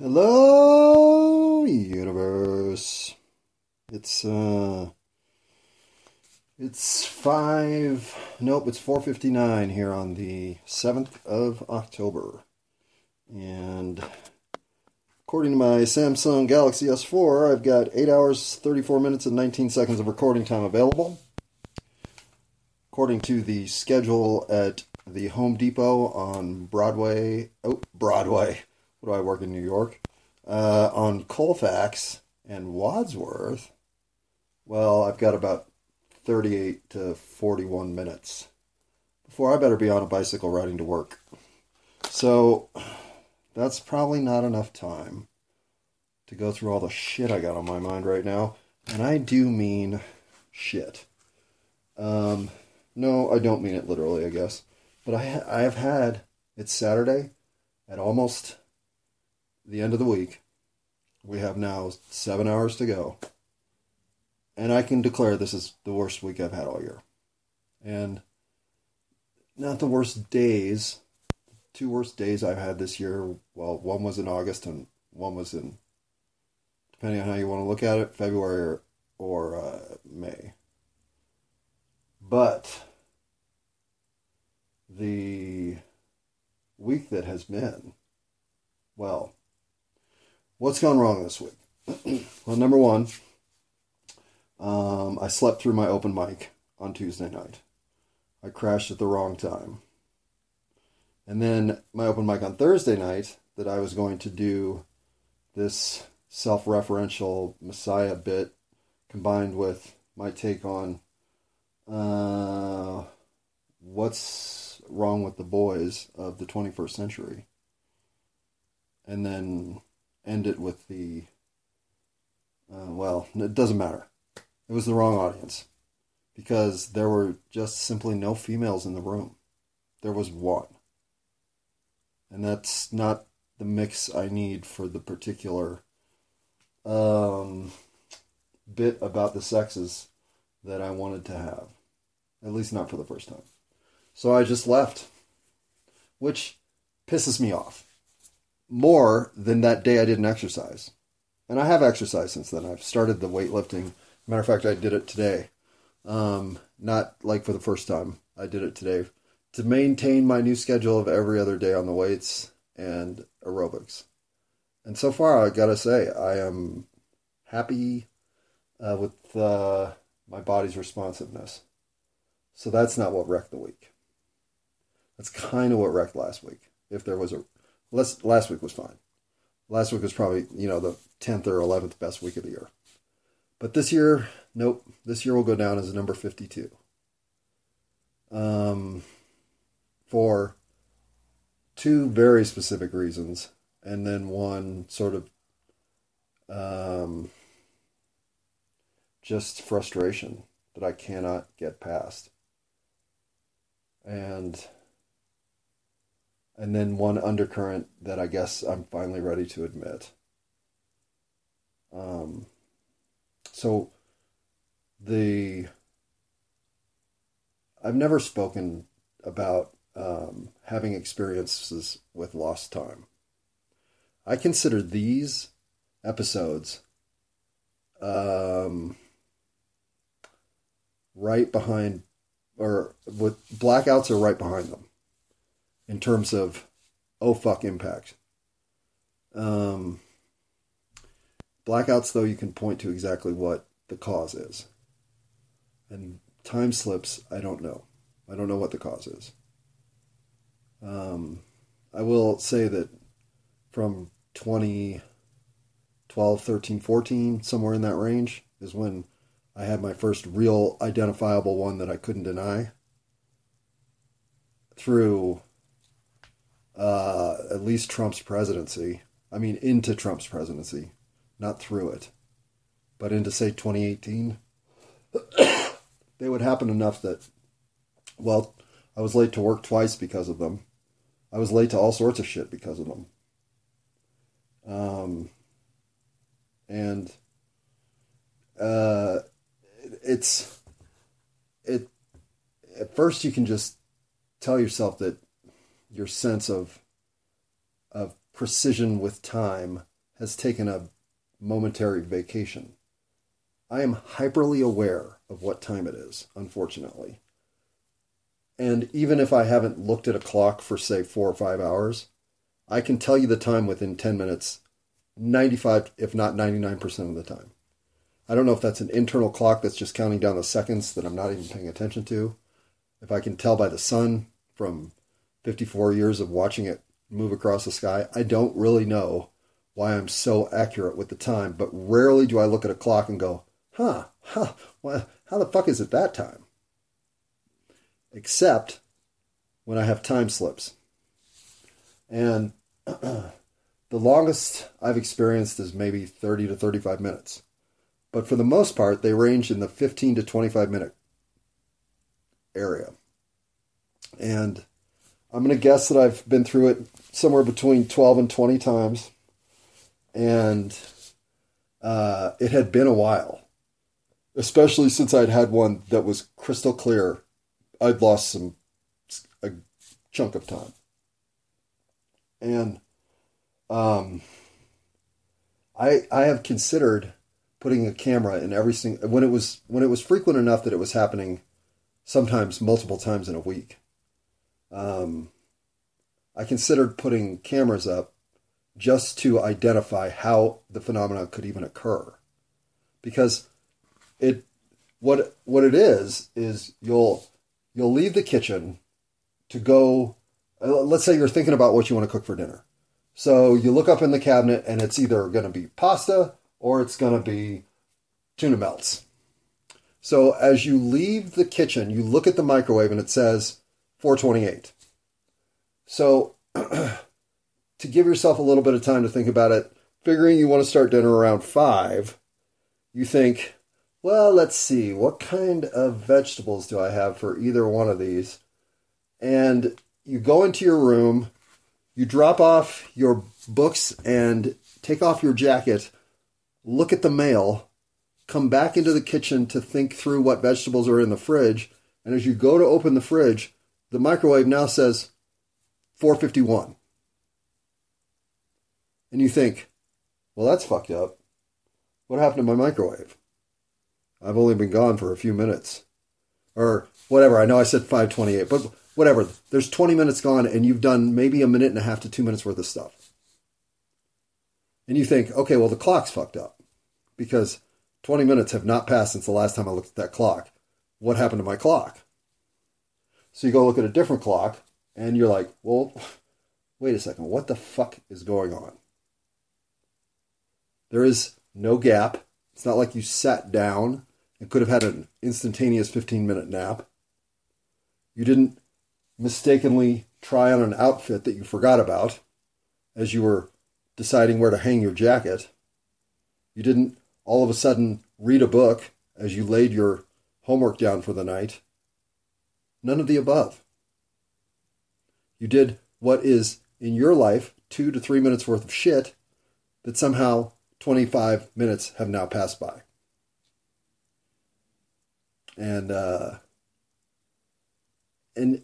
Hello, universe. It's uh, it's five. Nope, it's four fifty nine here on the seventh of October, and according to my Samsung Galaxy S4, I've got eight hours, thirty four minutes, and nineteen seconds of recording time available. According to the schedule at the Home Depot on Broadway, oh Broadway what do I work in New York? Uh, on Colfax and Wadsworth, well, I've got about 38 to 41 minutes before I better be on a bicycle riding to work. So that's probably not enough time to go through all the shit I got on my mind right now. And I do mean shit. Um, no, I don't mean it literally, I guess. But I, I have had, it's Saturday at almost the end of the week. We have now seven hours to go. And I can declare this is the worst week I've had all year. And not the worst days. Two worst days I've had this year. Well, one was in August and one was in, depending on how you want to look at it, February or, or uh, May. But the week that has been, well, what's gone wrong this week? well, number one, um, I slept through my open mic on Tuesday night. I crashed at the wrong time. And then my open mic on Thursday night that I was going to do this self referential Messiah bit combined with my take on uh, what's wrong with the boys of the 21st century. And then end it with the uh, well, it doesn't matter. It was the wrong audience because there were just simply no females in the room. There was one. And that's not the mix I need for the particular um, bit about the sexes that I wanted to have. At least not for the first time. So I just left, which pisses me off more than that day I didn't exercise. And I have exercised since then. I've started the weightlifting. Matter of fact, I did it today. Um, not like for the first time. I did it today to maintain my new schedule of every other day on the weights and aerobics. And so far, I gotta say, I am happy uh, with uh, my body's responsiveness. So that's not what wrecked the week. That's kind of what wrecked last week. If there was a Last, last week was fine. Last week was probably, you know, the 10th or 11th best week of the year. But this year, nope. This year will go down as number 52. Um, for two very specific reasons, and then one sort of um, just frustration that I cannot get past. And and then one undercurrent that I guess I'm finally ready to admit. Um, so the I've never spoken about um, having experiences with lost time. I consider these episodes um, right behind, or with blackouts are right behind them in terms of oh fuck impact. Um, blackouts, though, you can point to exactly what the cause is. And time slips, I don't know. I don't know what the cause is. Um, I will say that from 2012, 13, 14, somewhere in that range, is when I had my first real identifiable one that I couldn't deny through uh, at least Trump's presidency. I mean, into Trump's presidency, not through it, but into, say, 2018. they would happen enough that, well, I was late to work twice because of them. I was late to all sorts of shit because of them. Um, and uh, it's it. At first, you can just tell yourself that your sense of of precision with time has taken a momentary vacation. I am hyperly aware of what time it is, unfortunately. And even if I haven't looked at a clock for, say, four or five hours, I can tell you the time within 10 minutes, 95, if not 99% of the time. I don't know if that's an internal clock that's just counting down the seconds that I'm not even paying attention to. If I can tell by the sun from 54 years of watching it move across the sky, I don't really know why I'm so accurate with the time, but rarely do I look at a clock and go, huh, huh, well, how the fuck is it that time? Except when I have time slips. And the longest I've experienced is maybe 30 to 35 minutes. But for the most part, they range in the 15 to 25 minute area. And I'm going to guess that I've been through it somewhere between 12 and 20 times. And uh, it had been a while, especially since I'd had one that was crystal clear. I'd lost some a chunk of time. And um, I I have considered putting a camera in every single when it was when it was frequent enough that it was happening sometimes multiple times in a week. Um, I considered putting cameras up just to identify how the phenomenon could even occur, because it what what it is is you'll you'll leave the kitchen to go. Uh, let's say you're thinking about what you want to cook for dinner. So you look up in the cabinet and it's either going to be pasta or it's going to be tuna melts. So as you leave the kitchen, you look at the microwave and it says 428. So to give yourself a little bit of time to think about it, figuring you want to start dinner around 5, you think, well, let's see, what kind of vegetables do I have for either one of these? And you go into your room, you drop off your books and take off your jacket look at the mail, come back into the kitchen to think through what vegetables are in the fridge, and as you go to open the fridge, the microwave now says 451. And you think, well, that's fucked up. What happened to my microwave? I've only been gone for a few minutes. Or whatever. I know I said 528, but whatever. There's 20 minutes gone, and you've done maybe a minute and a half to two minutes worth of stuff. And you think, okay, well, the clock's fucked up because 20 minutes have not passed since the last time I looked at that clock. What happened to my clock? So you go look at a different clock and you're like, well, wait a second, what the fuck is going on? There is no gap. It's not like you sat down and could have had an instantaneous 15 minute nap. You didn't mistakenly try on an outfit that you forgot about as you were deciding where to hang your jacket. You didn't all of a sudden read a book as you laid your homework down for the night. None of the above. You did what is in your life two to three minutes worth of shit that somehow 25 minutes have now passed by. And, uh, and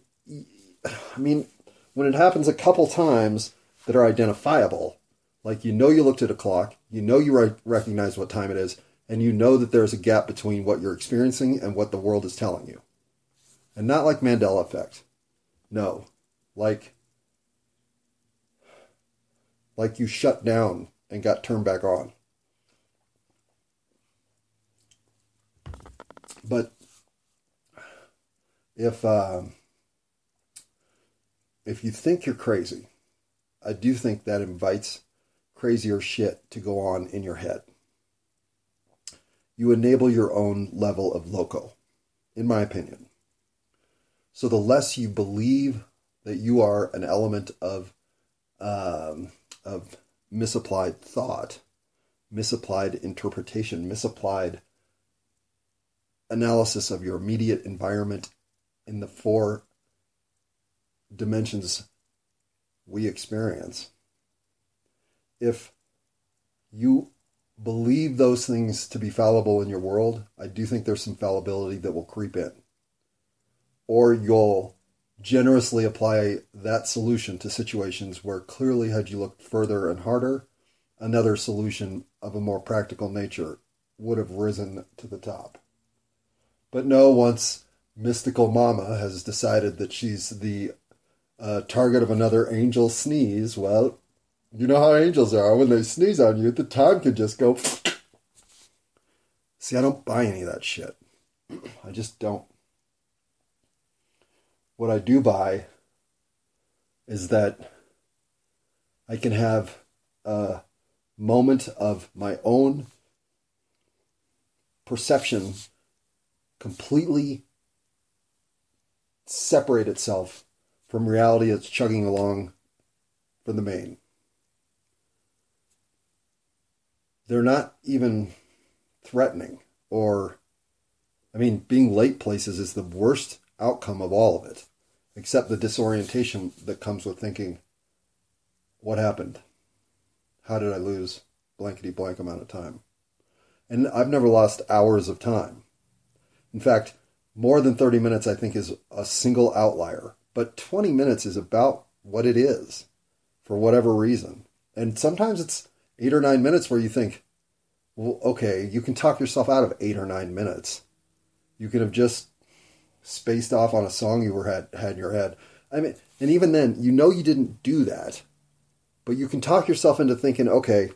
I mean, when it happens a couple times that are identifiable, like you know you looked at a clock, you know you re- recognize what time it is, and you know that there's a gap between what you're experiencing and what the world is telling you. And not like Mandela effect. No. Like like you shut down and got turned back on. But if uh, if you think you're crazy, I do think that invites crazier shit to go on in your head. You enable your own level of loco, in my opinion. So the less you believe that you are an element of um, of misapplied thought, misapplied interpretation, misapplied analysis of your immediate environment in the four dimensions we experience, if you believe those things to be fallible in your world, I do think there's some fallibility that will creep in. Or you'll generously apply that solution to situations where clearly, had you looked further and harder, another solution of a more practical nature would have risen to the top. But no, once mystical mama has decided that she's the uh, target of another angel sneeze, well, you know how angels are. When they sneeze on you, the time can just go. See, I don't buy any of that shit. I just don't. What I do buy is that I can have a moment of my own perception completely separate itself from reality that's chugging along for the main. They're not even threatening or I mean being late places is the worst outcome of all of it except the disorientation that comes with thinking what happened? How did I lose blankety blank amount of time? And I've never lost hours of time. In fact, more than 30 minutes, I think, is a single outlier. But 20 minutes is about what it is for whatever reason. And sometimes it's eight or nine minutes where you think, well, okay, you can talk yourself out of eight or nine minutes. You could have just spaced off on a song you were had, had in your head. I mean, and even then, you know you didn't do that, but you can talk yourself into thinking, okay,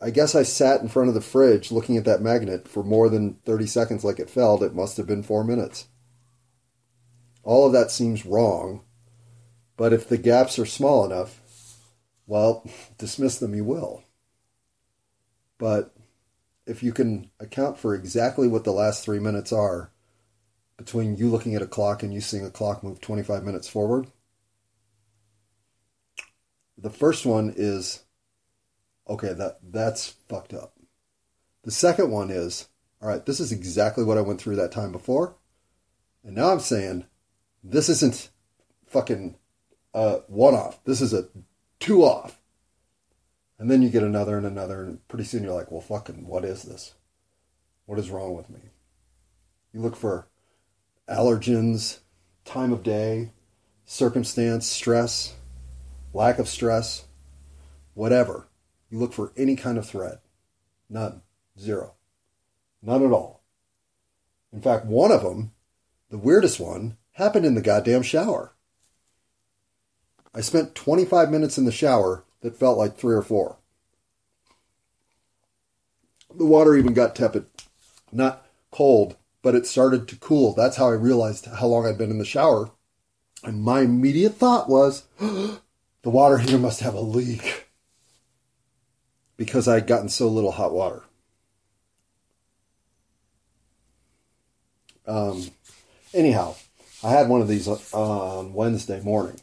I guess I sat in front of the fridge looking at that magnet for more than 30 seconds like it felt. It must have been four minutes. All of that seems wrong, but if the gaps are small enough, well, dismiss them you will. But if you can account for exactly what the last three minutes are between you looking at a clock and you seeing a clock move 25 minutes forward, the first one is okay, that that's fucked up. The second one is, all right, this is exactly what I went through that time before. And now I'm saying this isn't fucking uh, one off. This is a two off. And then you get another and another, and pretty soon you're like, well, fucking, what is this? What is wrong with me? You look for allergens, time of day, circumstance, stress, lack of stress, whatever. You look for any kind of thread. None. Zero. None at all. In fact, one of them, the weirdest one, happened in the goddamn shower. I spent 25 minutes in the shower that felt like three or four. The water even got tepid. Not cold, but it started to cool. That's how I realized how long I'd been in the shower. And my immediate thought was, the water heater must have a leak because I had gotten so little hot water. Um, anyhow, I had one of these on Wednesday morning,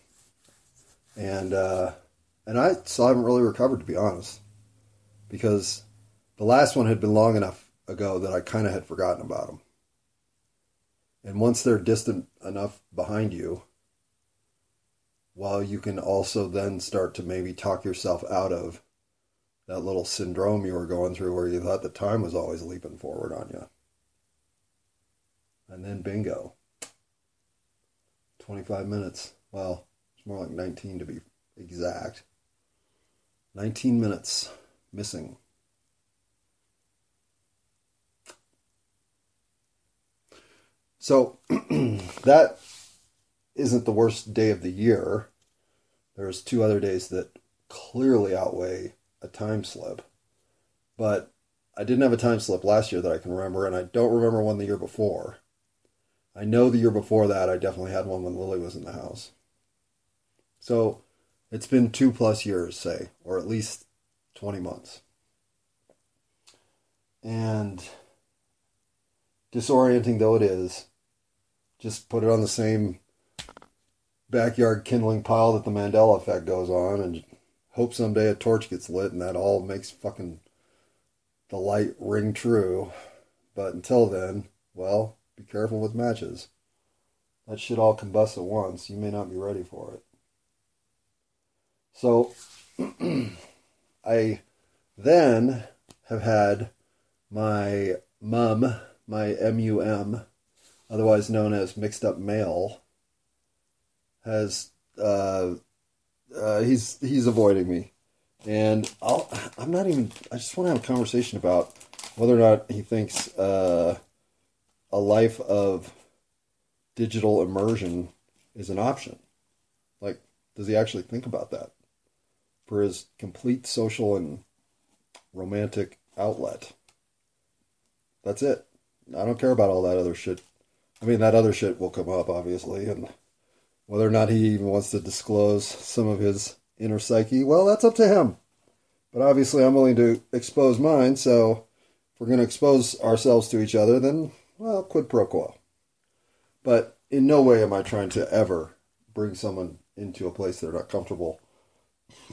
and uh, and I still haven't really recovered to be honest, because the last one had been long enough ago that I kind of had forgotten about them. And once they're distant enough behind you, while you can also then start to maybe talk yourself out of that little syndrome you were going through where you thought the time was always leaping forward on you. And then bingo. 25 minutes. Well, it's more like 19 to be exact. 19 minutes missing. So that isn't the worst day of the year. There's two other days that clearly outweigh a time slip, but I didn't have a time slip last year that I can remember, and I don't remember one the year before. I know the year before that I definitely had one when Lily was in the house. So it's been two plus years, say, or at least 20 months. And disorienting though it is, just put it on the same backyard kindling pile that the Mandela effect goes on and hope someday a torch gets lit and that all makes fucking the light ring true. But until then, well, be careful with matches. That shit all combusts at once. You may not be ready for it. So, I then have had my mum, my MUM, otherwise known as mixed up male, has uh, uh, he's he's avoiding me. And I'll, I'm not even, I just want to have a conversation about whether or not he thinks uh, a life of digital immersion is an option. Like, does he actually think about that for his complete social and romantic outlet? That's it. I don't care about all that other shit. I mean, that other shit will come up, obviously, and whether or not he even wants to disclose some of his inner psyche, well, that's up to him. But obviously, I'm willing to expose mine, so if we're going to expose ourselves to each other, then, well, quid pro quo. But in no way am I trying to ever bring someone into a place they're not comfortable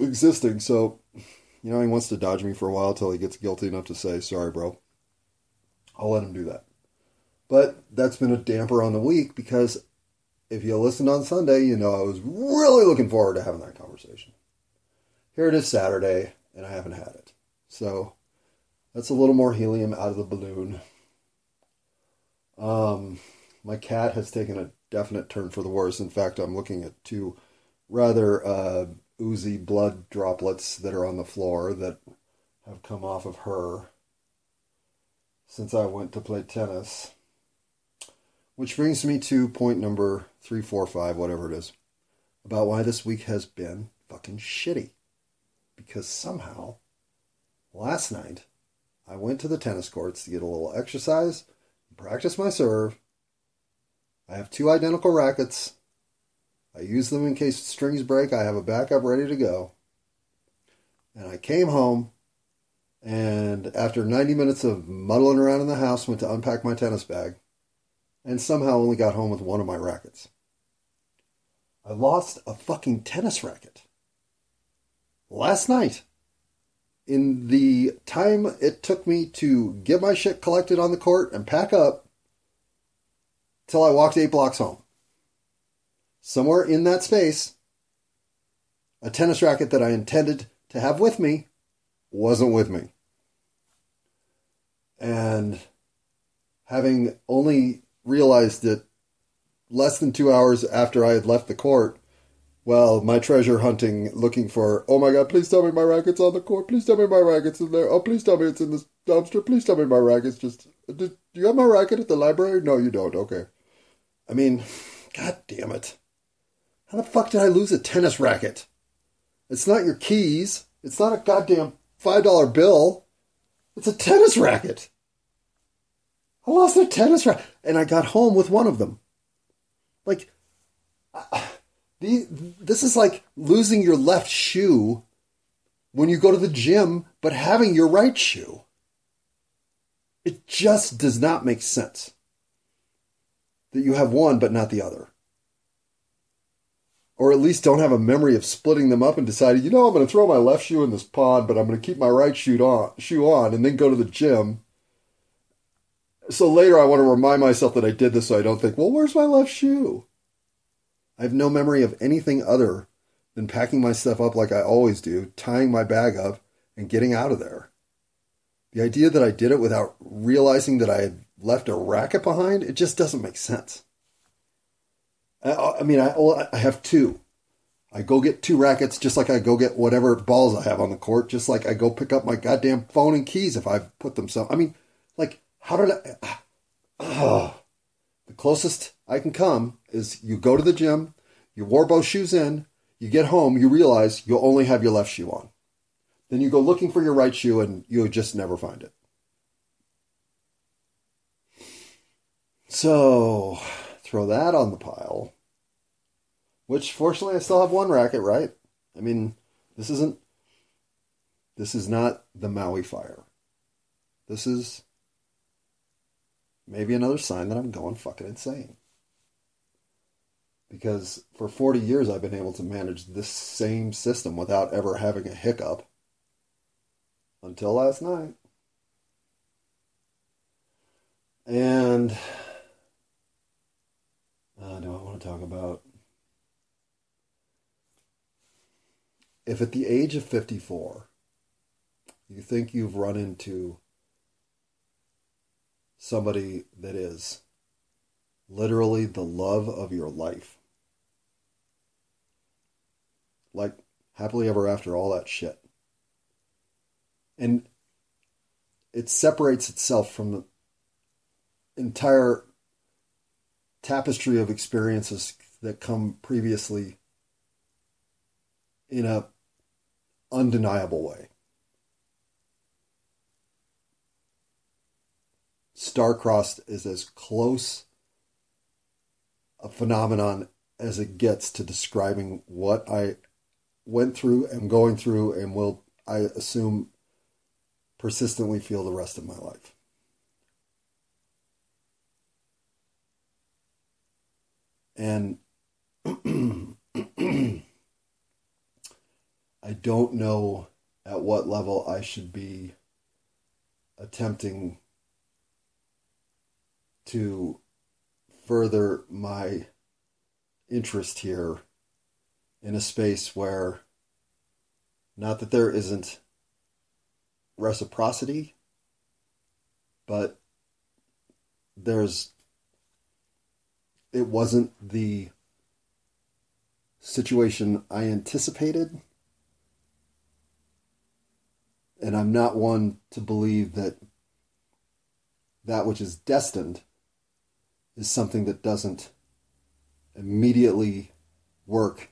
existing. So, you know, he wants to dodge me for a while till he gets guilty enough to say, sorry, bro. I'll let him do that. But that's been a damper on the week because if you listened on Sunday, you know I was really looking forward to having that conversation. Here it is Saturday, and I haven't had it. So that's a little more helium out of the balloon. Um, my cat has taken a definite turn for the worse. In fact, I'm looking at two rather uh, oozy blood droplets that are on the floor that have come off of her since I went to play tennis. Which brings me to point number three, four, five, whatever it is, about why this week has been fucking shitty. Because somehow, last night, I went to the tennis courts to get a little exercise, practice my serve. I have two identical rackets. I use them in case strings break. I have a backup ready to go. And I came home and after 90 minutes of muddling around in the house, went to unpack my tennis bag and somehow only got home with one of my rackets. I lost a fucking tennis racket. Last night, in the time it took me to get my shit collected on the court and pack up, till I walked eight blocks home. Somewhere in that space, a tennis racket that I intended to have with me wasn't with me. And having only realized it less than two hours after I had left the court, well, my treasure hunting, looking for, oh my god, please tell me my racket's on the court. Please tell me my racket's in there. Oh, please tell me it's in this dumpster. Please tell me my racket's just. Do you have my racket at the library? No, you don't. Okay. I mean, god damn it. How the fuck did I lose a tennis racket? It's not your keys. It's not a goddamn $5 bill. It's a tennis racket. I lost a tennis racket. And I got home with one of them. Like, this is like losing your left shoe when you go to the gym, but having your right shoe. It just does not make sense that you have one but not the other. Or at least don't have a memory of splitting them up and deciding, you know, I'm going to throw my left shoe in this pond, but I'm going to keep my right shoe on, shoe on and then go to the gym. So later I want to remind myself that I did this so I don't think, well, where's my left shoe? I have no memory of anything other than packing my stuff up like I always do, tying my bag up, and getting out of there. The idea that I did it without realizing that I had left a racket behind, it just doesn't make sense. I, I mean, I, I have two. I go get two rackets just like I go get whatever balls I have on the court, just like I go pick up my goddamn phone and keys if I put them so. I mean, how did I. Oh, the closest I can come is you go to the gym, you wore both shoes in, you get home, you realize you only have your left shoe on. Then you go looking for your right shoe and you just never find it. So, throw that on the pile. Which, fortunately, I still have one racket, right? I mean, this isn't. This is not the Maui fire. This is maybe another sign that I'm going fucking insane. Because for 40 years I've been able to manage this same system without ever having a hiccup. Until last night. And uh, do I want to talk about if at the age of 54 you think you've run into somebody that is literally the love of your life. Like happily ever after, all that shit. and it separates itself from the entire tapestry of experiences that come previously in a undeniable way. Star-crossed is as close a phenomenon as it gets to describing what I went through, am going through, and will, I assume, persistently feel the rest of my life. And I don't know at what level I should be attempting to further my interest here in a space where not that there isn't reciprocity, but there's it wasn't the situation I anticipated. And I'm not one to believe that that which is destined is something that doesn't immediately work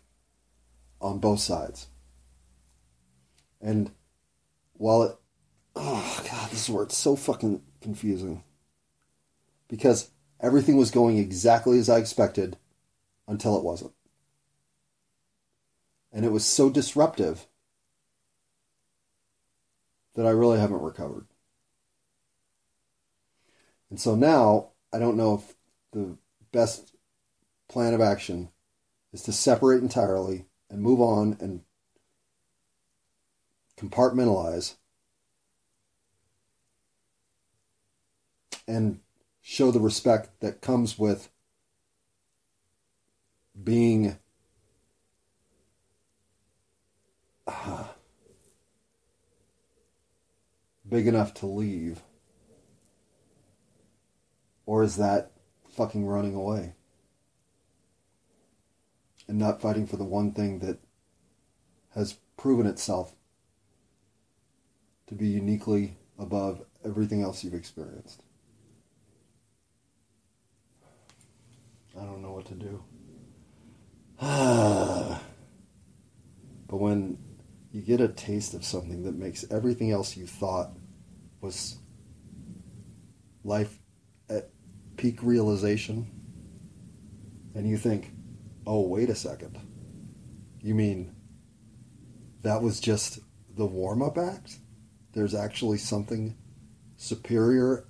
on both sides. And while it, oh God, this is where it's so fucking confusing. Because everything was going exactly as I expected until it wasn't. And it was so disruptive that I really haven't recovered. And so now I don't know if the best plan of action is to separate entirely and move on and compartmentalize and show the respect that comes with being uh, big enough to leave? Or is that fucking running away? And not fighting for the one thing that has proven itself to be uniquely above everything else you've experienced. I don't know what to do. but when you get a taste of something that makes everything else you thought was life at peak realization, and you think, oh, wait a second. You mean that was just the warm up act? There's actually something superior,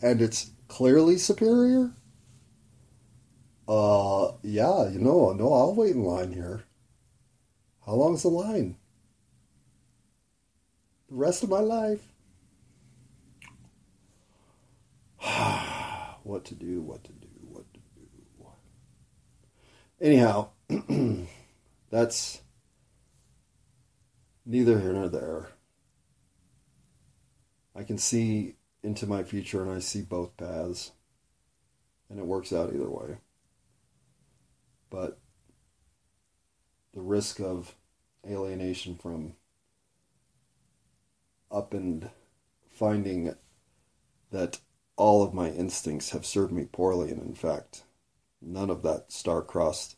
and it's clearly superior? Uh, yeah, you know, no, I'll wait in line here. How long's the line? The rest of my life. what to do, what to do, what to do. Anyhow, that's neither here nor there. I can see into my future and I see both paths, and it works out either way but the risk of alienation from up and finding that all of my instincts have served me poorly, and in fact, none of that star-crossed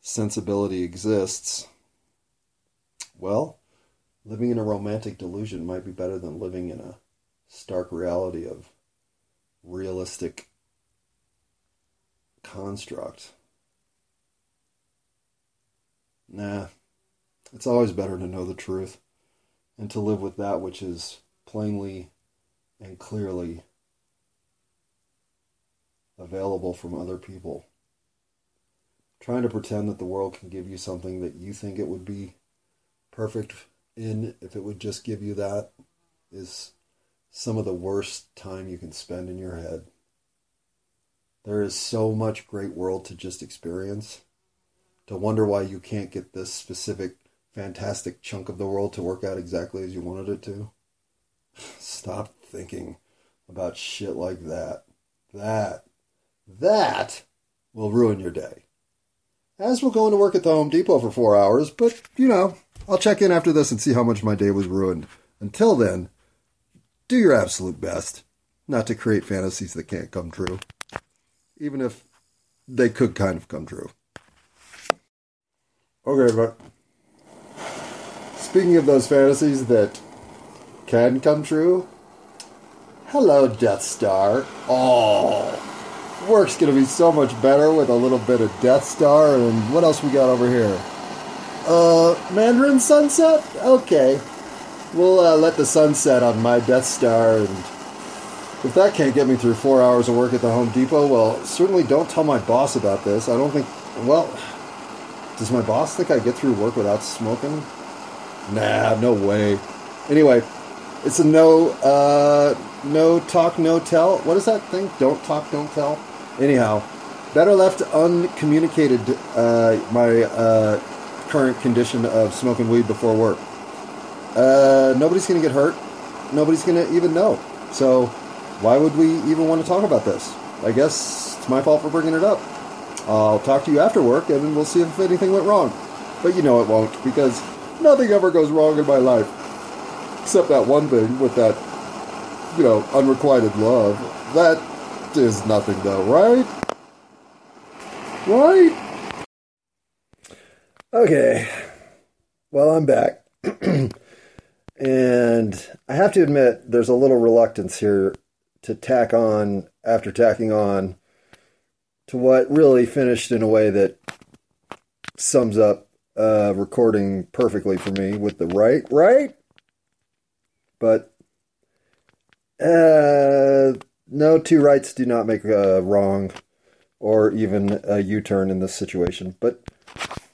sensibility exists. Well, living in a romantic delusion might be better than living in a stark reality of realistic construct. Nah, it's always better to know the truth and to live with that which is plainly and clearly available from other people. Trying to pretend that the world can give you something that you think it would be perfect in if it would just give you that is some of the worst time you can spend in your head. There is so much great world to just experience to wonder why you can't get this specific fantastic chunk of the world to work out exactly as you wanted it to. Stop thinking about shit like that. That, that will ruin your day. As we're going to work at the Home Depot for four hours, but you know, I'll check in after this and see how much my day was ruined Until then, do your absolute best not to create fantasies that can't come true, even if they could kind of come true. Okay, but speaking of those fantasies that can come true, hello, Death Star. Oh work's gonna be so much better with a little bit of Death Star and what else we got over here? Uh, Mandarin Sunset? Okay. We'll uh, let the sun set on my Death Star and if that can't get me through four hours of work at the Home Depot, well, certainly don't tell my boss about this. I don't think, well, does my boss think I get through work without smoking? Nah, no way. Anyway, it's a no, uh, no talk, no tell. What is that thing? Don't talk, don't tell. Anyhow, better left uncommunicated uh, my uh, current condition of smoking weed before work. Uh, nobody's going to get hurt. Nobody's going to even know. So, why would we even want to talk about this? I guess it's my fault for bringing it up. I'll talk to you after work and we'll see if anything went wrong. But you know it won't because nothing ever goes wrong in my life. Except that one thing with that, you know, unrequited love. That is nothing though, right? Right? Okay. Well, I'm back. and I have to admit, there's a little reluctance here to tack on after tacking on to what really finished in a way that sums up uh, recording perfectly for me with the right, right? But uh, no, two rights do not make a wrong or even a U turn in this situation. But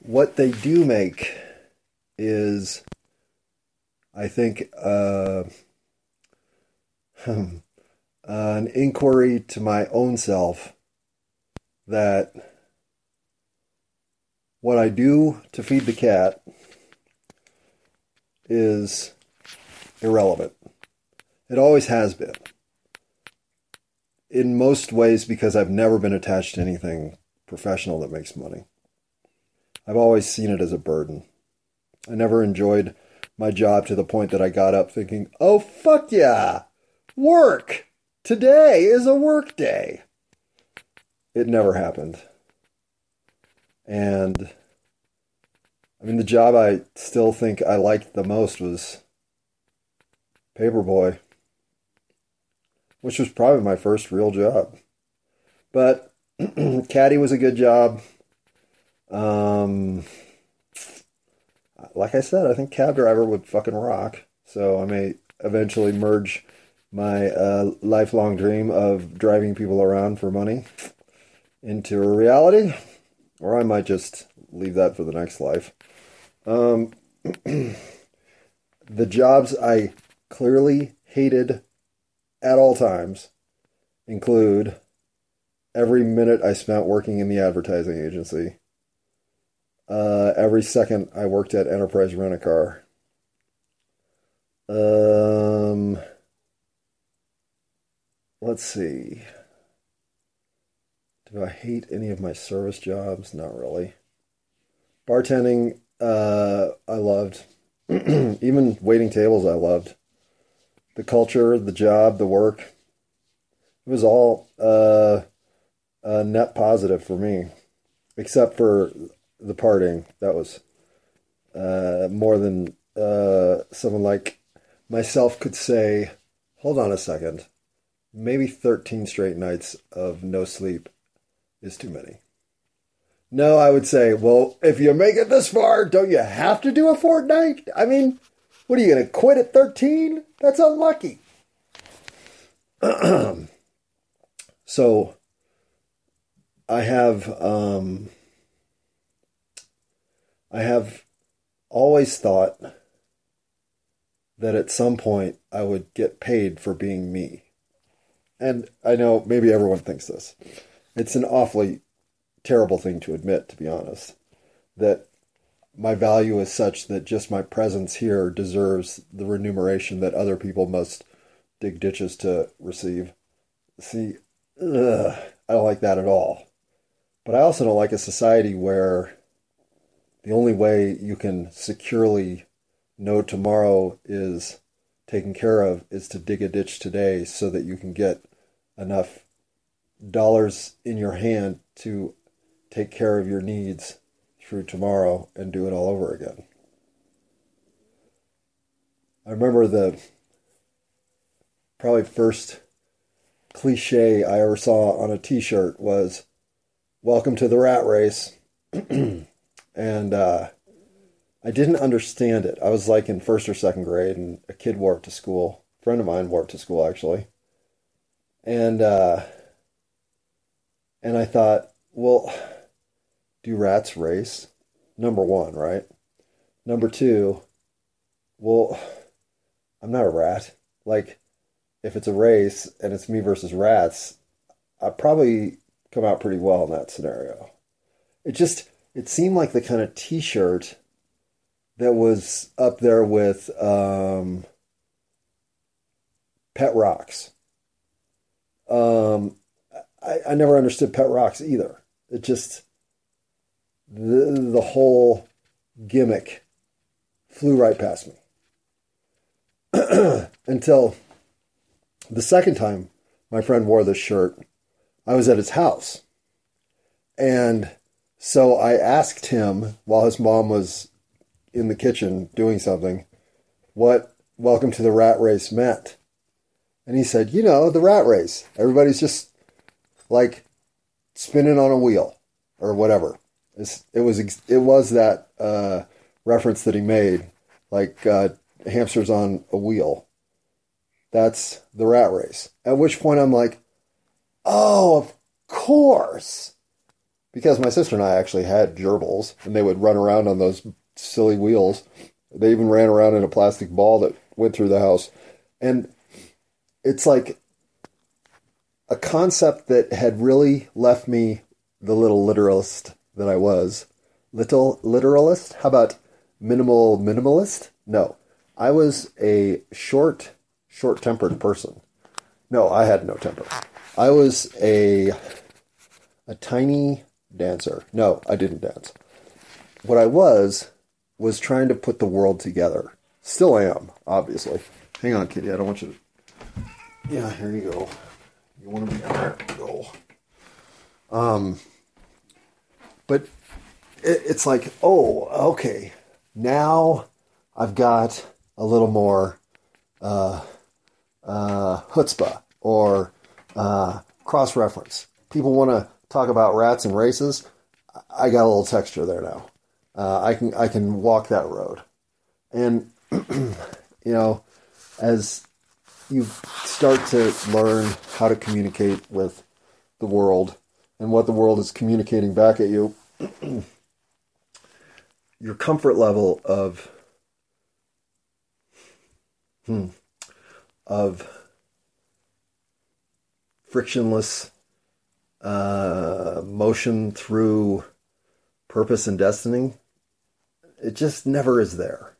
what they do make is, I think, uh, an inquiry to my own self that what I do to feed the cat is irrelevant. It always has been in most ways because I've never been attached to anything professional that makes money. I've always seen it as a burden. I never enjoyed my job to the point that I got up thinking, oh, fuck yeah, work! Today is a work day. It never happened. And I mean, the job I still think I liked the most was Paperboy which was probably my first real job. But caddy was a good job. Um, like I said, I think cab driver would fucking rock. So I may eventually merge my uh, lifelong dream of driving people around for money into a reality, or I might just leave that for the next life. Um, the jobs I clearly hated at all times include every minute I spent working in the advertising agency, uh, every second I worked at Enterprise Rent a Car. Um, let's see. Do I hate any of my service jobs? Not really. Bartending, uh, I loved. Even waiting tables, I loved the culture, the job, the work. It was all uh, net positive for me, except for the parting. That was uh, more than uh, someone like myself could say. Hold on a second. Maybe 13 straight nights of no sleep is too many. No, I would say, well, if you make it this far, don't you have to do a fortnight? I mean, what are you going to quit at 13? That's unlucky. so I have um, I have always thought that at some point I would get paid for being me. And I know maybe everyone thinks this. It's an awfully terrible thing to admit, to be honest, that my value is such that just my presence here deserves the remuneration that other people must dig ditches to receive. See, ugh, I don't like that at all. But I also don't like a society where the only way you can securely know tomorrow is taken care of is to dig a ditch today so that you can get enough dollars in your hand to take care of your needs through tomorrow and do it all over again. I remember the probably first cliche I ever saw on a t shirt was Welcome to the rat race. and uh, I didn't understand it. I was like in first or second grade, and a kid wore it to school. A friend of mine wore it to school, actually. And uh, and I thought, well, do rats race? Number one, right? Number two, well, I'm not a rat. Like, if it's a race and it's me versus rats, I probably come out pretty well in that scenario. It just it seemed like the kind of T-shirt that was up there with um, Pet Rocks. Um, I, I never understood Pet Rocks either. It just the whole gimmick flew right past me until the second time my friend wore this shirt. I was at his house, and so I asked him while his mom was in the kitchen doing something what welcome to the rat race meant. And he said, you know, the rat race. Everybody's just like spinning on a wheel or whatever. It's, it was it was that uh, reference that he made, like uh, hamsters on a wheel. That's the rat race. At which point I'm like, oh, of course. Because my sister and I actually had gerbils, and they would run around on those silly wheels. They even ran around in a plastic ball that went through the house. And it's like a concept that had really left me the little literalist that I was. Little literalist? How about minimal minimalist? No. I was a short, short tempered person. No, I had no temper. I was a a tiny dancer. No, I didn't dance. What I was was trying to put the world together. Still am, obviously. Hang on, kitty. I don't want you to. Yeah, here you go. You want to be there? Go. Um, but it, it's like, oh, okay. Now I've got a little more uh, uh, chutzpah or uh, cross reference. People want to talk about rats and races. I got a little texture there now. Uh, I can I can walk that road, and you know, as you start to learn how to communicate with the world and what the world is communicating back at you, your comfort level of hmm, of frictionless uh, motion through purpose and destiny, it just never is there.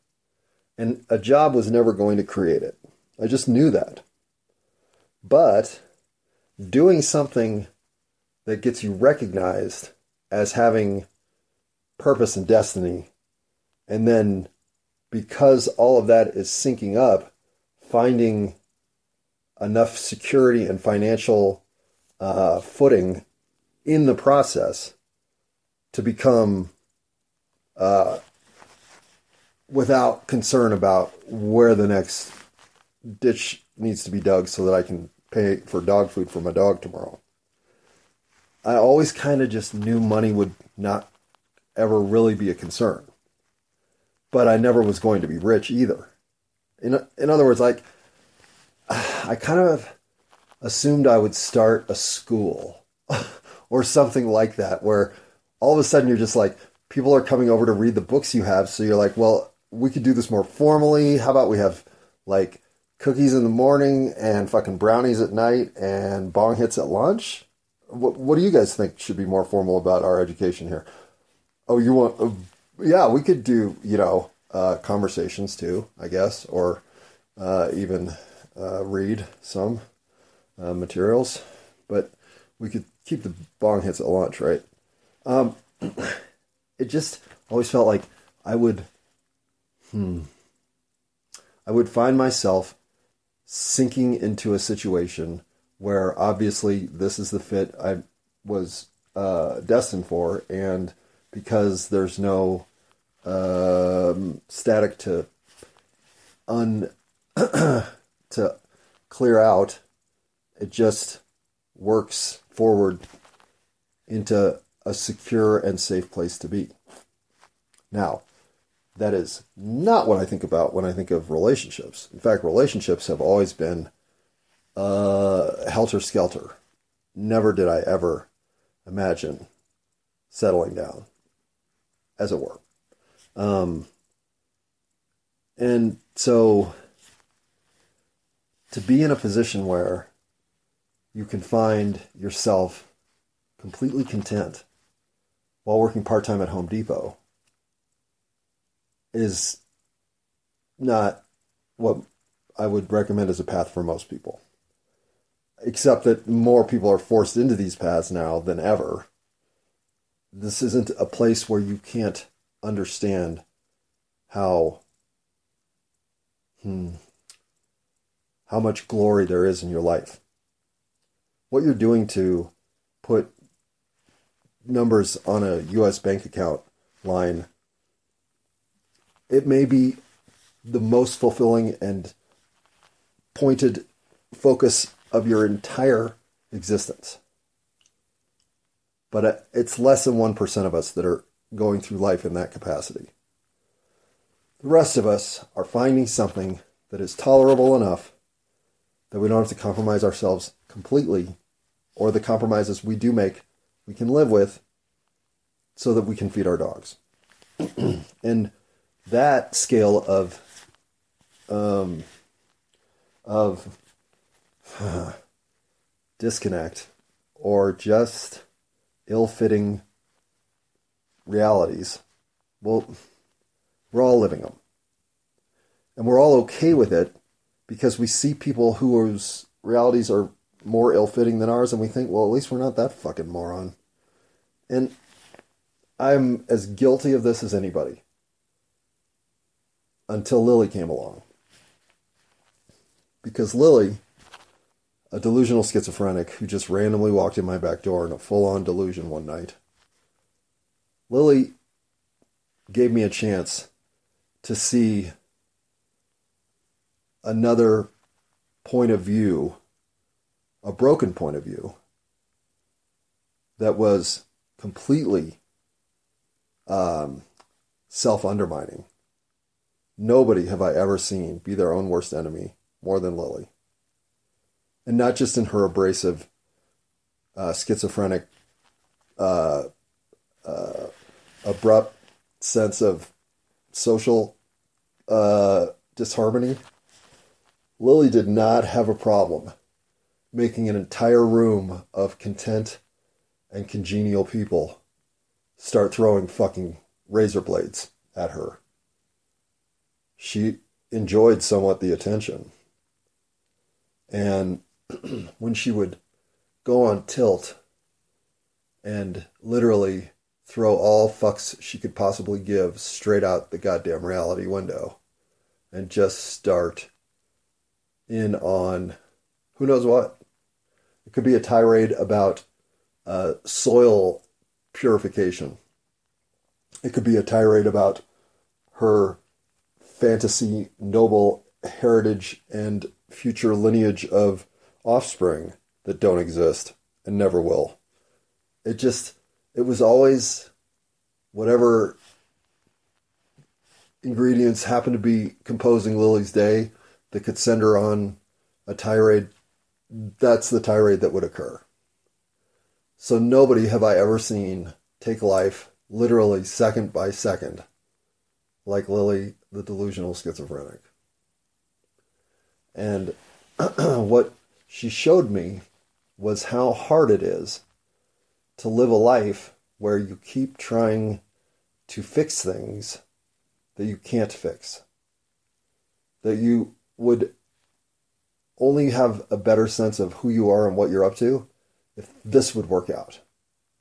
And a job was never going to create it. I just knew that. But doing something that gets you recognized as having purpose and destiny, and then because all of that is syncing up, finding enough security and financial uh, footing in the process to become uh, without concern about where the next ditch needs to be dug so that I can pay for dog food for my dog tomorrow. I always kind of just knew money would not ever really be a concern. But I never was going to be rich either. In, in other words, like, I kind of assumed I would start a school or something like that, where all of a sudden you're just like, people are coming over to read the books you have. So you're like, well, we could do this more formally. How about we have like cookies in the morning and fucking brownies at night and bong hits at lunch? What, what do you guys think should be more formal about our education here? Oh, you want, uh, yeah, we could do, you know, uh, conversations too, I guess, or uh, even uh, read some uh, materials, but we could keep the bong hits at lunch, right? Um, it just always felt like I would, hmm, I would find myself sinking into a situation where obviously this is the fit I was uh, destined for, and because there's no um, static to un to clear out, it just works forward into a secure and safe place to be. Now, that is not what I think about when I think of relationships. In fact, relationships have always been uh, helter skelter. Never did I ever imagine settling down, as it were. Um, and so to be in a position where you can find yourself completely content while working part time at Home Depot is not what I would recommend as a path for most people. Except that more people are forced into these paths now than ever. This isn't a place where you can't understand how hmm, how much glory there is in your life. What you're doing to put numbers on a US bank account line it may be the most fulfilling and pointed focus of your entire existence. But it's less than 1% of us that are going through life in that capacity. The rest of us are finding something that is tolerable enough that we don't have to compromise ourselves completely, or the compromises we do make, we can live with so that we can feed our dogs. and that scale of um, of uh, disconnect or just ill-fitting realities. Well we're all living them and we're all okay with it because we see people whose realities are more ill-fitting than ours and we think well at least we're not that fucking moron. And i'm as guilty of this as anybody until Lily came along. Because Lily, a delusional schizophrenic who just randomly walked in my back door in a full on delusion one night, Lily gave me a chance to see another point of view, a broken point of view, that was completely um, self undermining Nobody have I ever seen be their own worst enemy more than Lily. And not just in her abrasive, uh, schizophrenic, uh, uh, abrupt sense of social uh, disharmony. Lily did not have a problem making an entire room of content and congenial people start throwing fucking razor blades at her she enjoyed somewhat the attention. And when she would go on tilt and literally throw all fucks she could possibly give straight out the goddamn reality window and just start in on who knows what. It could be a tirade about uh, soil purification. It could be a tirade about her fantasy noble heritage and future lineage of offspring that don't exist and never will. It just, it was always whatever ingredients happened to be composing Lily's day that could send her on a tirade. That's the tirade that would occur. So nobody have I ever seen take life literally second by second like Lily the delusional schizophrenic. And what she showed me was how hard it is to live a life where you keep trying to fix things that you can't fix. That you would only have a better sense of who you are and what you're up to if this would work out.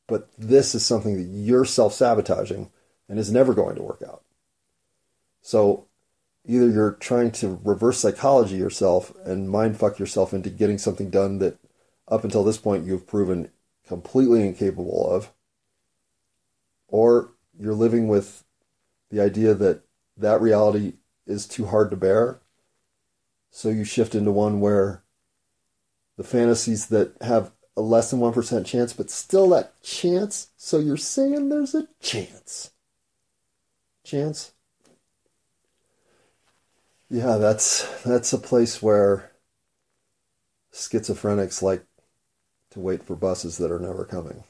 But this is something that you're self sabotaging and is never going to work out. So either you're trying to reverse psychology yourself and mind fuck yourself into getting something done that up until this point you've proven completely incapable of, or you're living with the idea that that reality is too hard to bear. So you shift into one where the fantasies that have a less than 1% chance, but still that chance. So you're saying there's a chance. Chance? Yeah, that's that's a place where schizophrenics like to wait for buses that are never coming.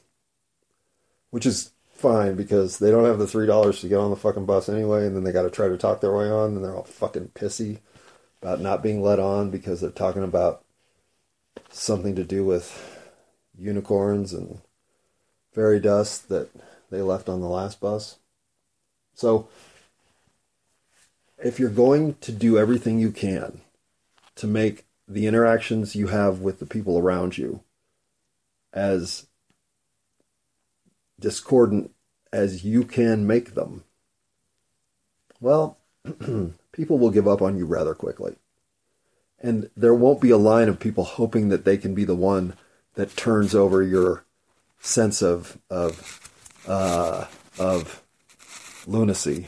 Which is fine because they don't have the three dollars to get on the fucking bus anyway, and then they got to try to talk their way on, and they're all fucking pissy about not being let on because they're talking about something to do with unicorns and fairy dust that they left on the last bus. So, if you're going to do everything you can to make the interactions you have with the people around you as discordant as you can make them, well, people will give up on you rather quickly. And there won't be a line of people hoping that they can be the one that turns over your sense of of uh, of lunacy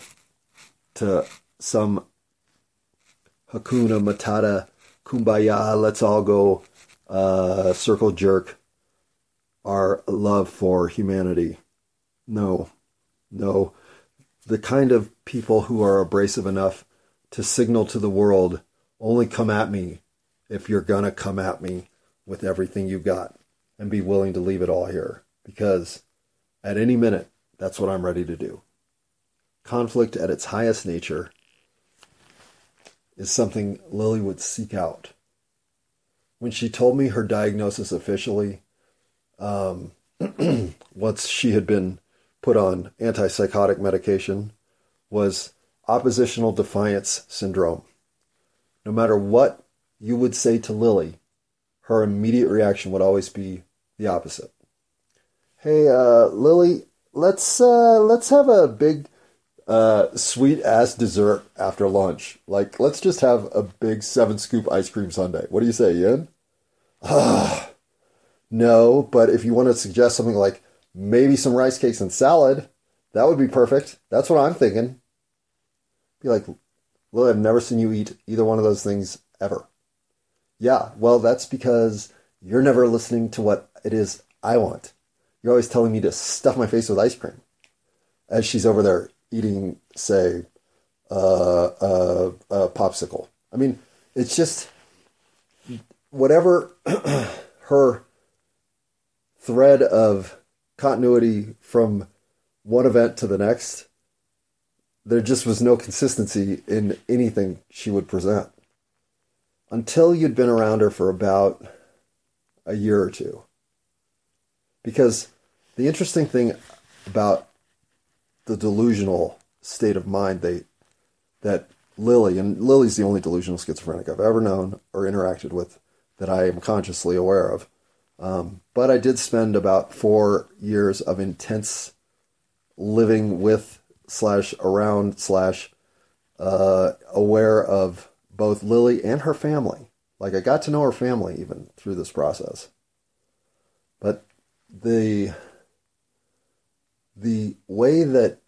to some Hakuna Matata Kumbaya, let's all go uh, circle jerk our love for humanity. No, no. The kind of people who are abrasive enough to signal to the world only come at me if you're going to come at me with everything you got and be willing to leave it all here. Because at any minute, that's what I'm ready to do. Conflict at its highest nature is something Lily would seek out. When she told me her diagnosis officially, um, once she had been put on antipsychotic medication, was oppositional defiance syndrome. No matter what you would say to Lily, her immediate reaction would always be the opposite. Hey, uh, Lily, let's uh, let's have a big uh, sweet ass dessert after lunch. Like, let's just have a big seven scoop ice cream sundae. What do you say, Ian? No, but if you want to suggest something like maybe some rice cakes and salad, that would be perfect. That's what I'm thinking. Be like, well, I've never seen you eat either one of those things ever. Yeah, well, that's because you're never listening to what it is I want. You're always telling me to stuff my face with ice cream. As she's over there eating, say, uh, a popsicle. I mean, it's just whatever her thread of continuity from one event to the next, there just was no consistency in anything she would present. Until you'd been around her for about a year or two. Because the interesting thing about the delusional state of mind they that Lily and Lily's the only delusional schizophrenic I've ever known or interacted with that I am consciously aware of. Um, but I did spend about four years of intense living with slash around slash uh, aware of both Lily and her family. Like I got to know her family even through this process. But the the way that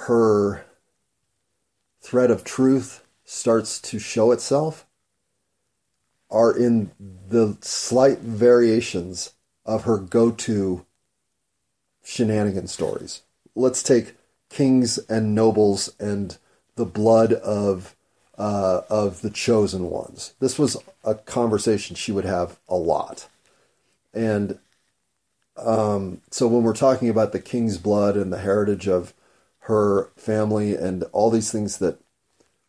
her thread of truth starts to show itself are in the slight variations of her go to shenanigan stories. Let's take kings and nobles and the blood of uh, of the chosen ones. This was a conversation she would have a lot, and um, so when we're talking about the king's blood and the heritage of her family and all these things that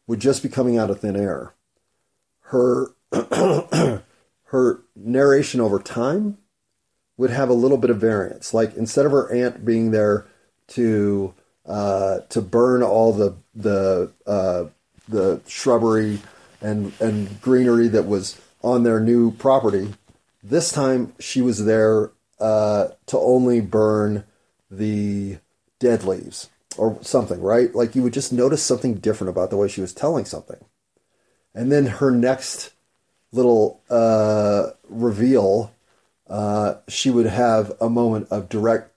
would just be coming out of thin air, her her narration over time would have a little bit of variance. Like instead of her aunt being there to uh, to burn all the the uh, the shrubbery and and greenery that was on their new property, this time she was there uh, to only burn the dead leaves. Or something, right? Like you would just notice something different about the way she was telling something. And then her next little uh, reveal, uh, she would have a moment of direct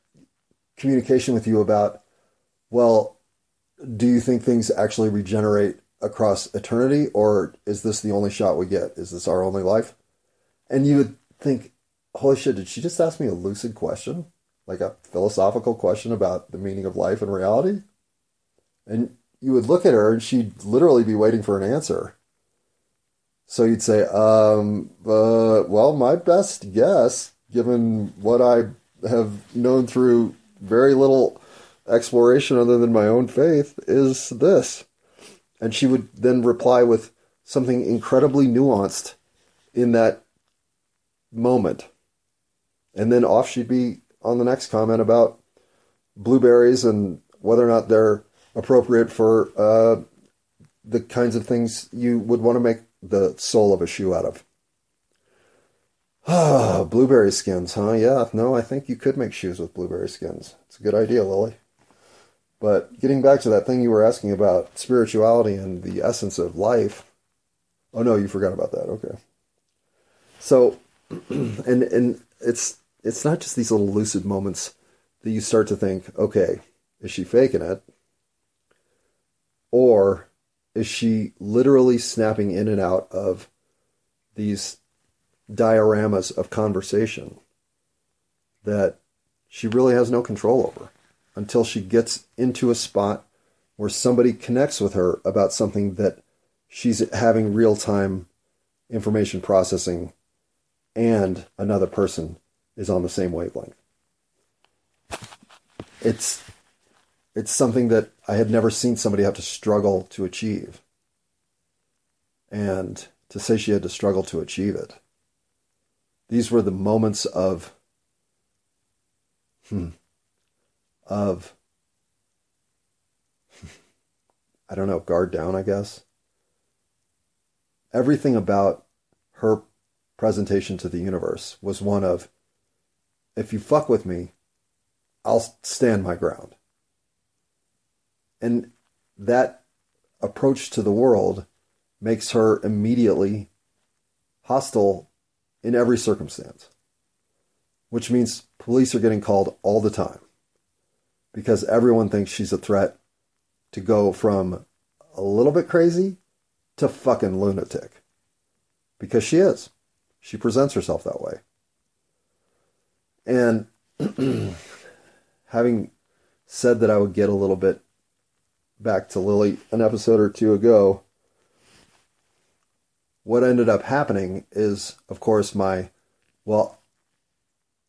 communication with you about, well, do you think things actually regenerate across eternity, or is this the only shot we get? Is this our only life? And you would think, holy shit, did she just ask me a lucid question? Like a philosophical question about the meaning of life and reality? And you would look at her and she'd literally be waiting for an answer. So you'd say, um, uh, well, my best guess, given what I have known through very little exploration other than my own faith, is this. And she would then reply with something incredibly nuanced in that moment. And then off she'd be on the next comment about blueberries and whether or not they're appropriate for uh, the kinds of things you would want to make the sole of a shoe out of. Ah, blueberry skins, huh? Yeah, no, I think you could make shoes with blueberry skins. It's a good idea, Lily. But getting back to that thing you were asking about spirituality and the essence of life. Oh no, you forgot about that. Okay. So and and it's it's not just these little lucid moments that you start to think, okay, is she faking it? Or is she literally snapping in and out of these dioramas of conversation that she really has no control over until she gets into a spot where somebody connects with her about something that she's having real time information processing and another person is on the same wavelength. It's it's something that I had never seen somebody have to struggle to achieve. And to say she had to struggle to achieve it. These were the moments of hmm, of I don't know, guard down, I guess. Everything about her presentation to the universe was one of if you fuck with me, I'll stand my ground. And that approach to the world makes her immediately hostile in every circumstance, which means police are getting called all the time because everyone thinks she's a threat to go from a little bit crazy to fucking lunatic because she is. She presents herself that way. And having said that I would get a little bit back to Lily an episode or two ago, what ended up happening is, of course, my, well,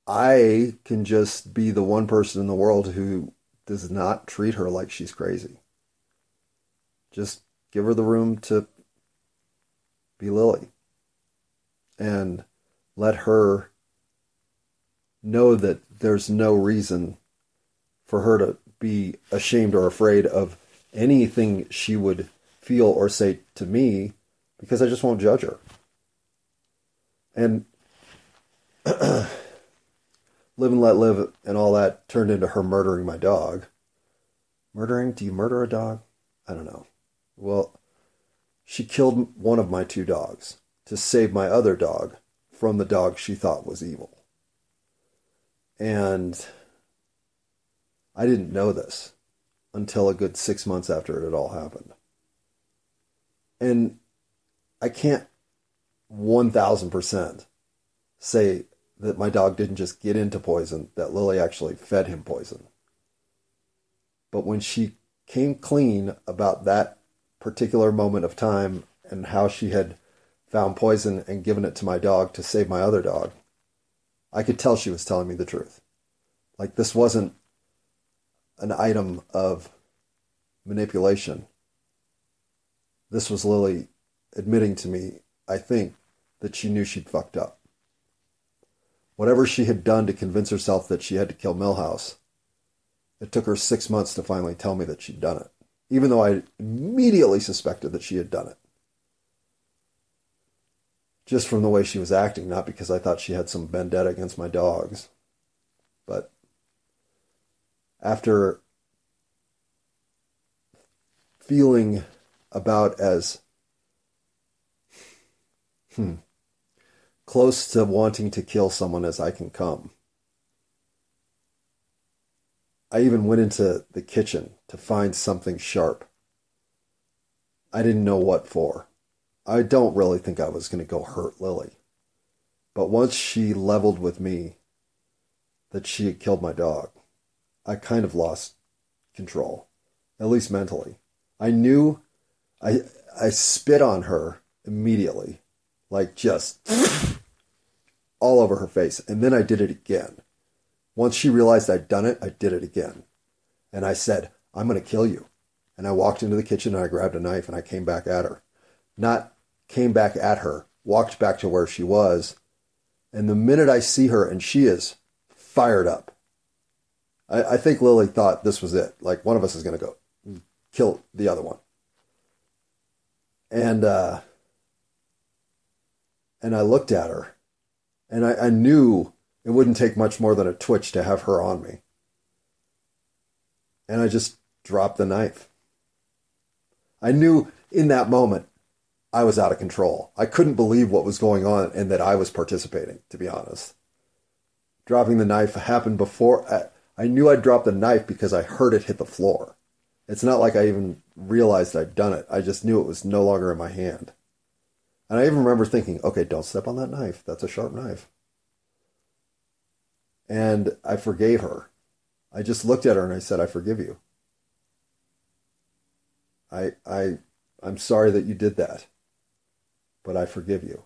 I can just be the one person in the world who does not treat her like she's crazy. Just give her the room to be Lily and let her know that there's no reason for her to be ashamed or afraid of anything she would feel or say to me because I just won't judge her. And live and let live and all that turned into her murdering my dog. Murdering? Do you murder a dog? I don't know. Well, she killed one of my two dogs to save my other dog from the dog she thought was evil. And I didn't know this until a good six months after it had all happened. And I can't 1000% say that my dog didn't just get into poison, that Lily actually fed him poison. But when she came clean about that particular moment of time and how she had found poison and given it to my dog to save my other dog, I could tell she was telling me the truth. Like this wasn't an item of manipulation. This was Lily admitting to me, I think, that she knew she'd fucked up. Whatever she had done to convince herself that she had to kill Milhouse, it took her six months to finally tell me that she'd done it, even though I immediately suspected that she had done it just from the way she was acting, not because I thought she had some vendetta against my dogs. But after feeling about as hmm, close to wanting to kill someone as I can come. I even went into the kitchen to find something sharp. I didn't know what for. I don't really think I was going to go hurt Lily. But once she leveled with me that she had killed my dog, I kind of lost control, at least mentally. I knew I I spit on her immediately, like just all over her face, and then I did it again. Once she realized I'd done it, I did it again. And I said, I'm going to kill you. And I walked into the kitchen and I grabbed a knife and I came back at her. Not came back at her, walked back to where she was. And the minute I see her and she is fired up, I, I think Lily thought this was it. Like one of us is going to go kill the other one. And, uh, and I looked at her and I, I knew it wouldn't take much more than a twitch to have her on me. And I just dropped the knife. I knew in that moment I was out of control. I couldn't believe what was going on and that I was participating, to be honest. Dropping the knife happened before. I, I knew I'd dropped the knife because I heard it hit the floor. It's not like I even realized I'd done it. I just knew it was no longer in my hand. And I even remember thinking, okay, don't step on that knife. That's a sharp knife. And I forgave her. I just looked at her and I said, I forgive you. I, I, I'm sorry that you did that, but I forgive you.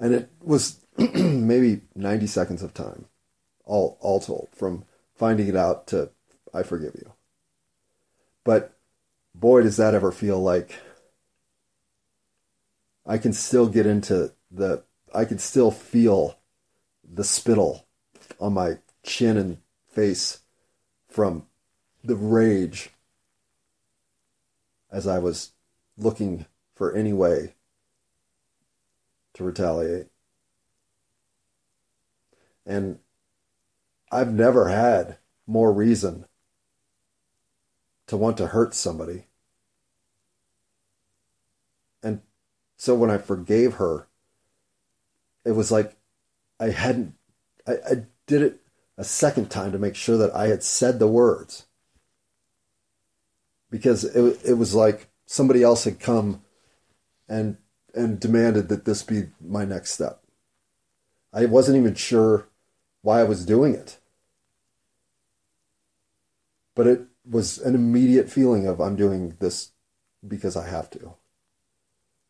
And it was maybe 90 seconds of time, all, all told, from finding it out to I forgive you. But boy, does that ever feel like I can still get into the, I can still feel the spittle on my chin and face from the rage as I was looking for any way to retaliate. And I've never had more reason to want to hurt somebody. And so when I forgave her, it was like I hadn't, I, I did it a second time to make sure that I had said the words. Because it, it was like somebody else had come and and demanded that this be my next step. I wasn't even sure why I was doing it. But it was an immediate feeling of I'm doing this because I have to.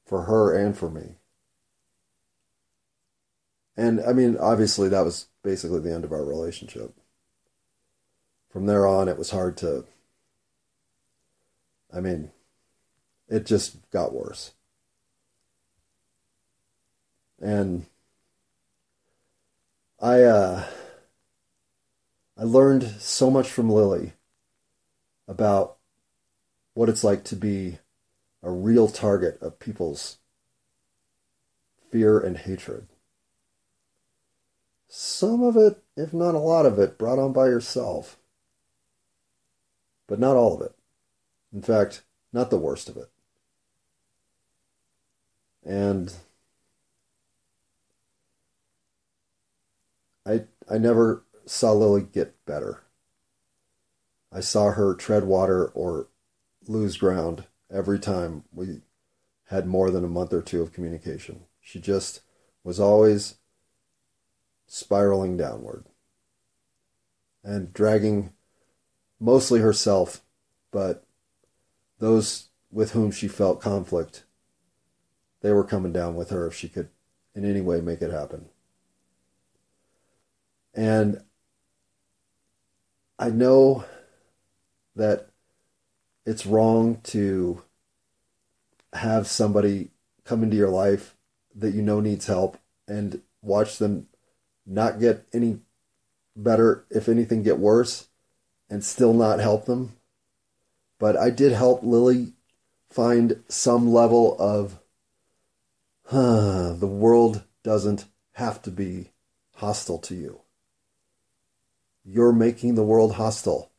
For her and for me. And I mean, obviously, that was basically the end of our relationship. From there on, it was hard to. I mean, it just got worse. And I, uh, I learned so much from Lily about what it's like to be a real target of people's fear and hatred. Some of it, if not a lot of it, brought on by yourself. But not all of it. In fact, not the worst of it. And I I never saw Lily get better. I saw her tread water or lose ground every time we had more than a month or two of communication. She just was always spiraling downward and dragging mostly herself, but those with whom she felt conflict, they were coming down with her if she could in any way make it happen. And I know that it's wrong to have somebody come into your life that you know needs help and watch them not get any better, if anything, get worse, and still not help them. But I did help Lily find some level of, huh, the world doesn't have to be hostile to you. You're making the world hostile,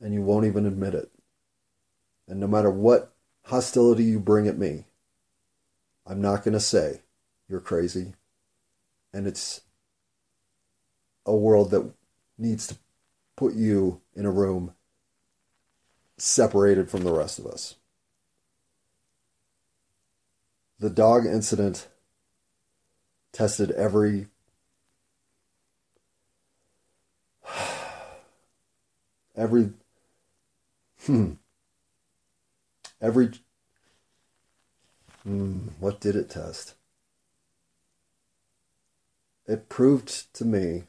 and you won't even admit it. And no matter what hostility you bring at me, I'm not going to say you're crazy. And it's a world that needs to put you in a room separated from the rest of us. The dog incident tested every every hmm every hmm, what did it test it proved to me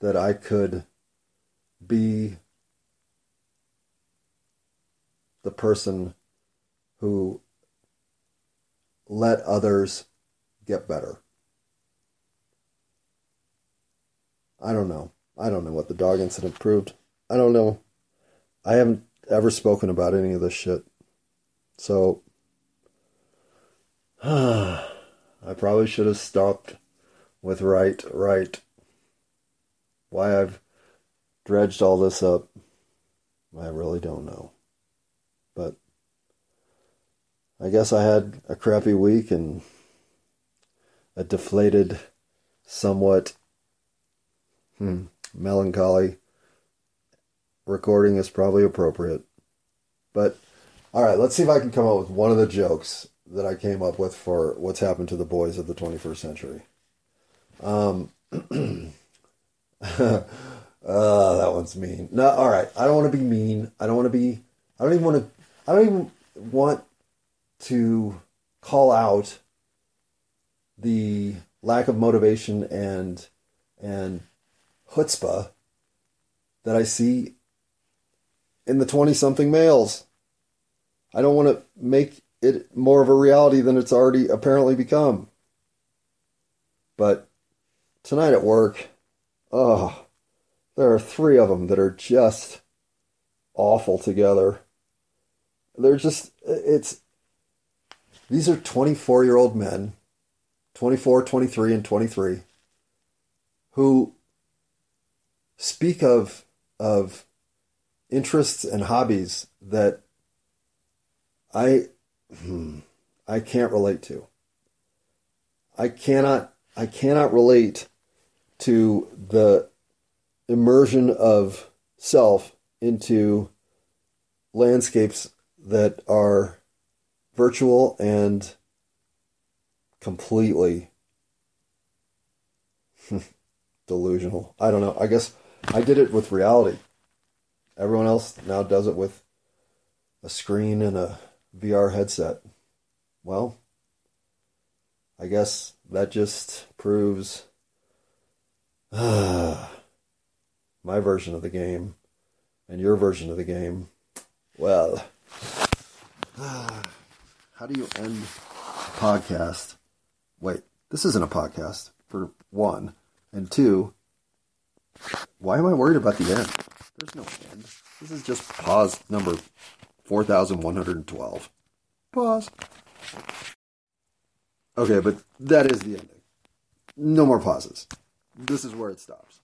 that I could be the person who let others get better. I don't know. I don't know what the dog incident proved. I don't know. I haven't ever spoken about any of this shit. So, I probably should have stopped with right, right. Why I've dredged all this up, I really don't know. But I guess I had a crappy week and a deflated, somewhat hmm, melancholy recording is probably appropriate. But all right, let's see if I can come up with one of the jokes that I came up with for what's happened to the boys of the 21st century. Um, uh, that one's mean. No, all right. I don't want to be mean. I don't want to be. I don't even want to. I don't even want to call out the lack of motivation and and chutzpah that I see in the 20 something males. I don't want to make it more of a reality than it's already apparently become. But tonight at work, oh, there are three of them that are just awful together. They're just, it's, these are 24 year old men, 24, 23, and 23, who speak of, of interests and hobbies that I, hmm, I can't relate to. I cannot, I cannot relate to the immersion of self into landscapes that are virtual and completely delusional. I don't know. I guess I did it with reality. Everyone else now does it with a screen and a VR headset. Well, I guess that just proves uh, my version of the game and your version of the game. Well, uh, how do you end a podcast? Wait, this isn't a podcast, for one. And two, why am I worried about the end? There's no end. This is just pause number 4112. Pause. Okay, but that is the ending. No more pauses. This is where it stops.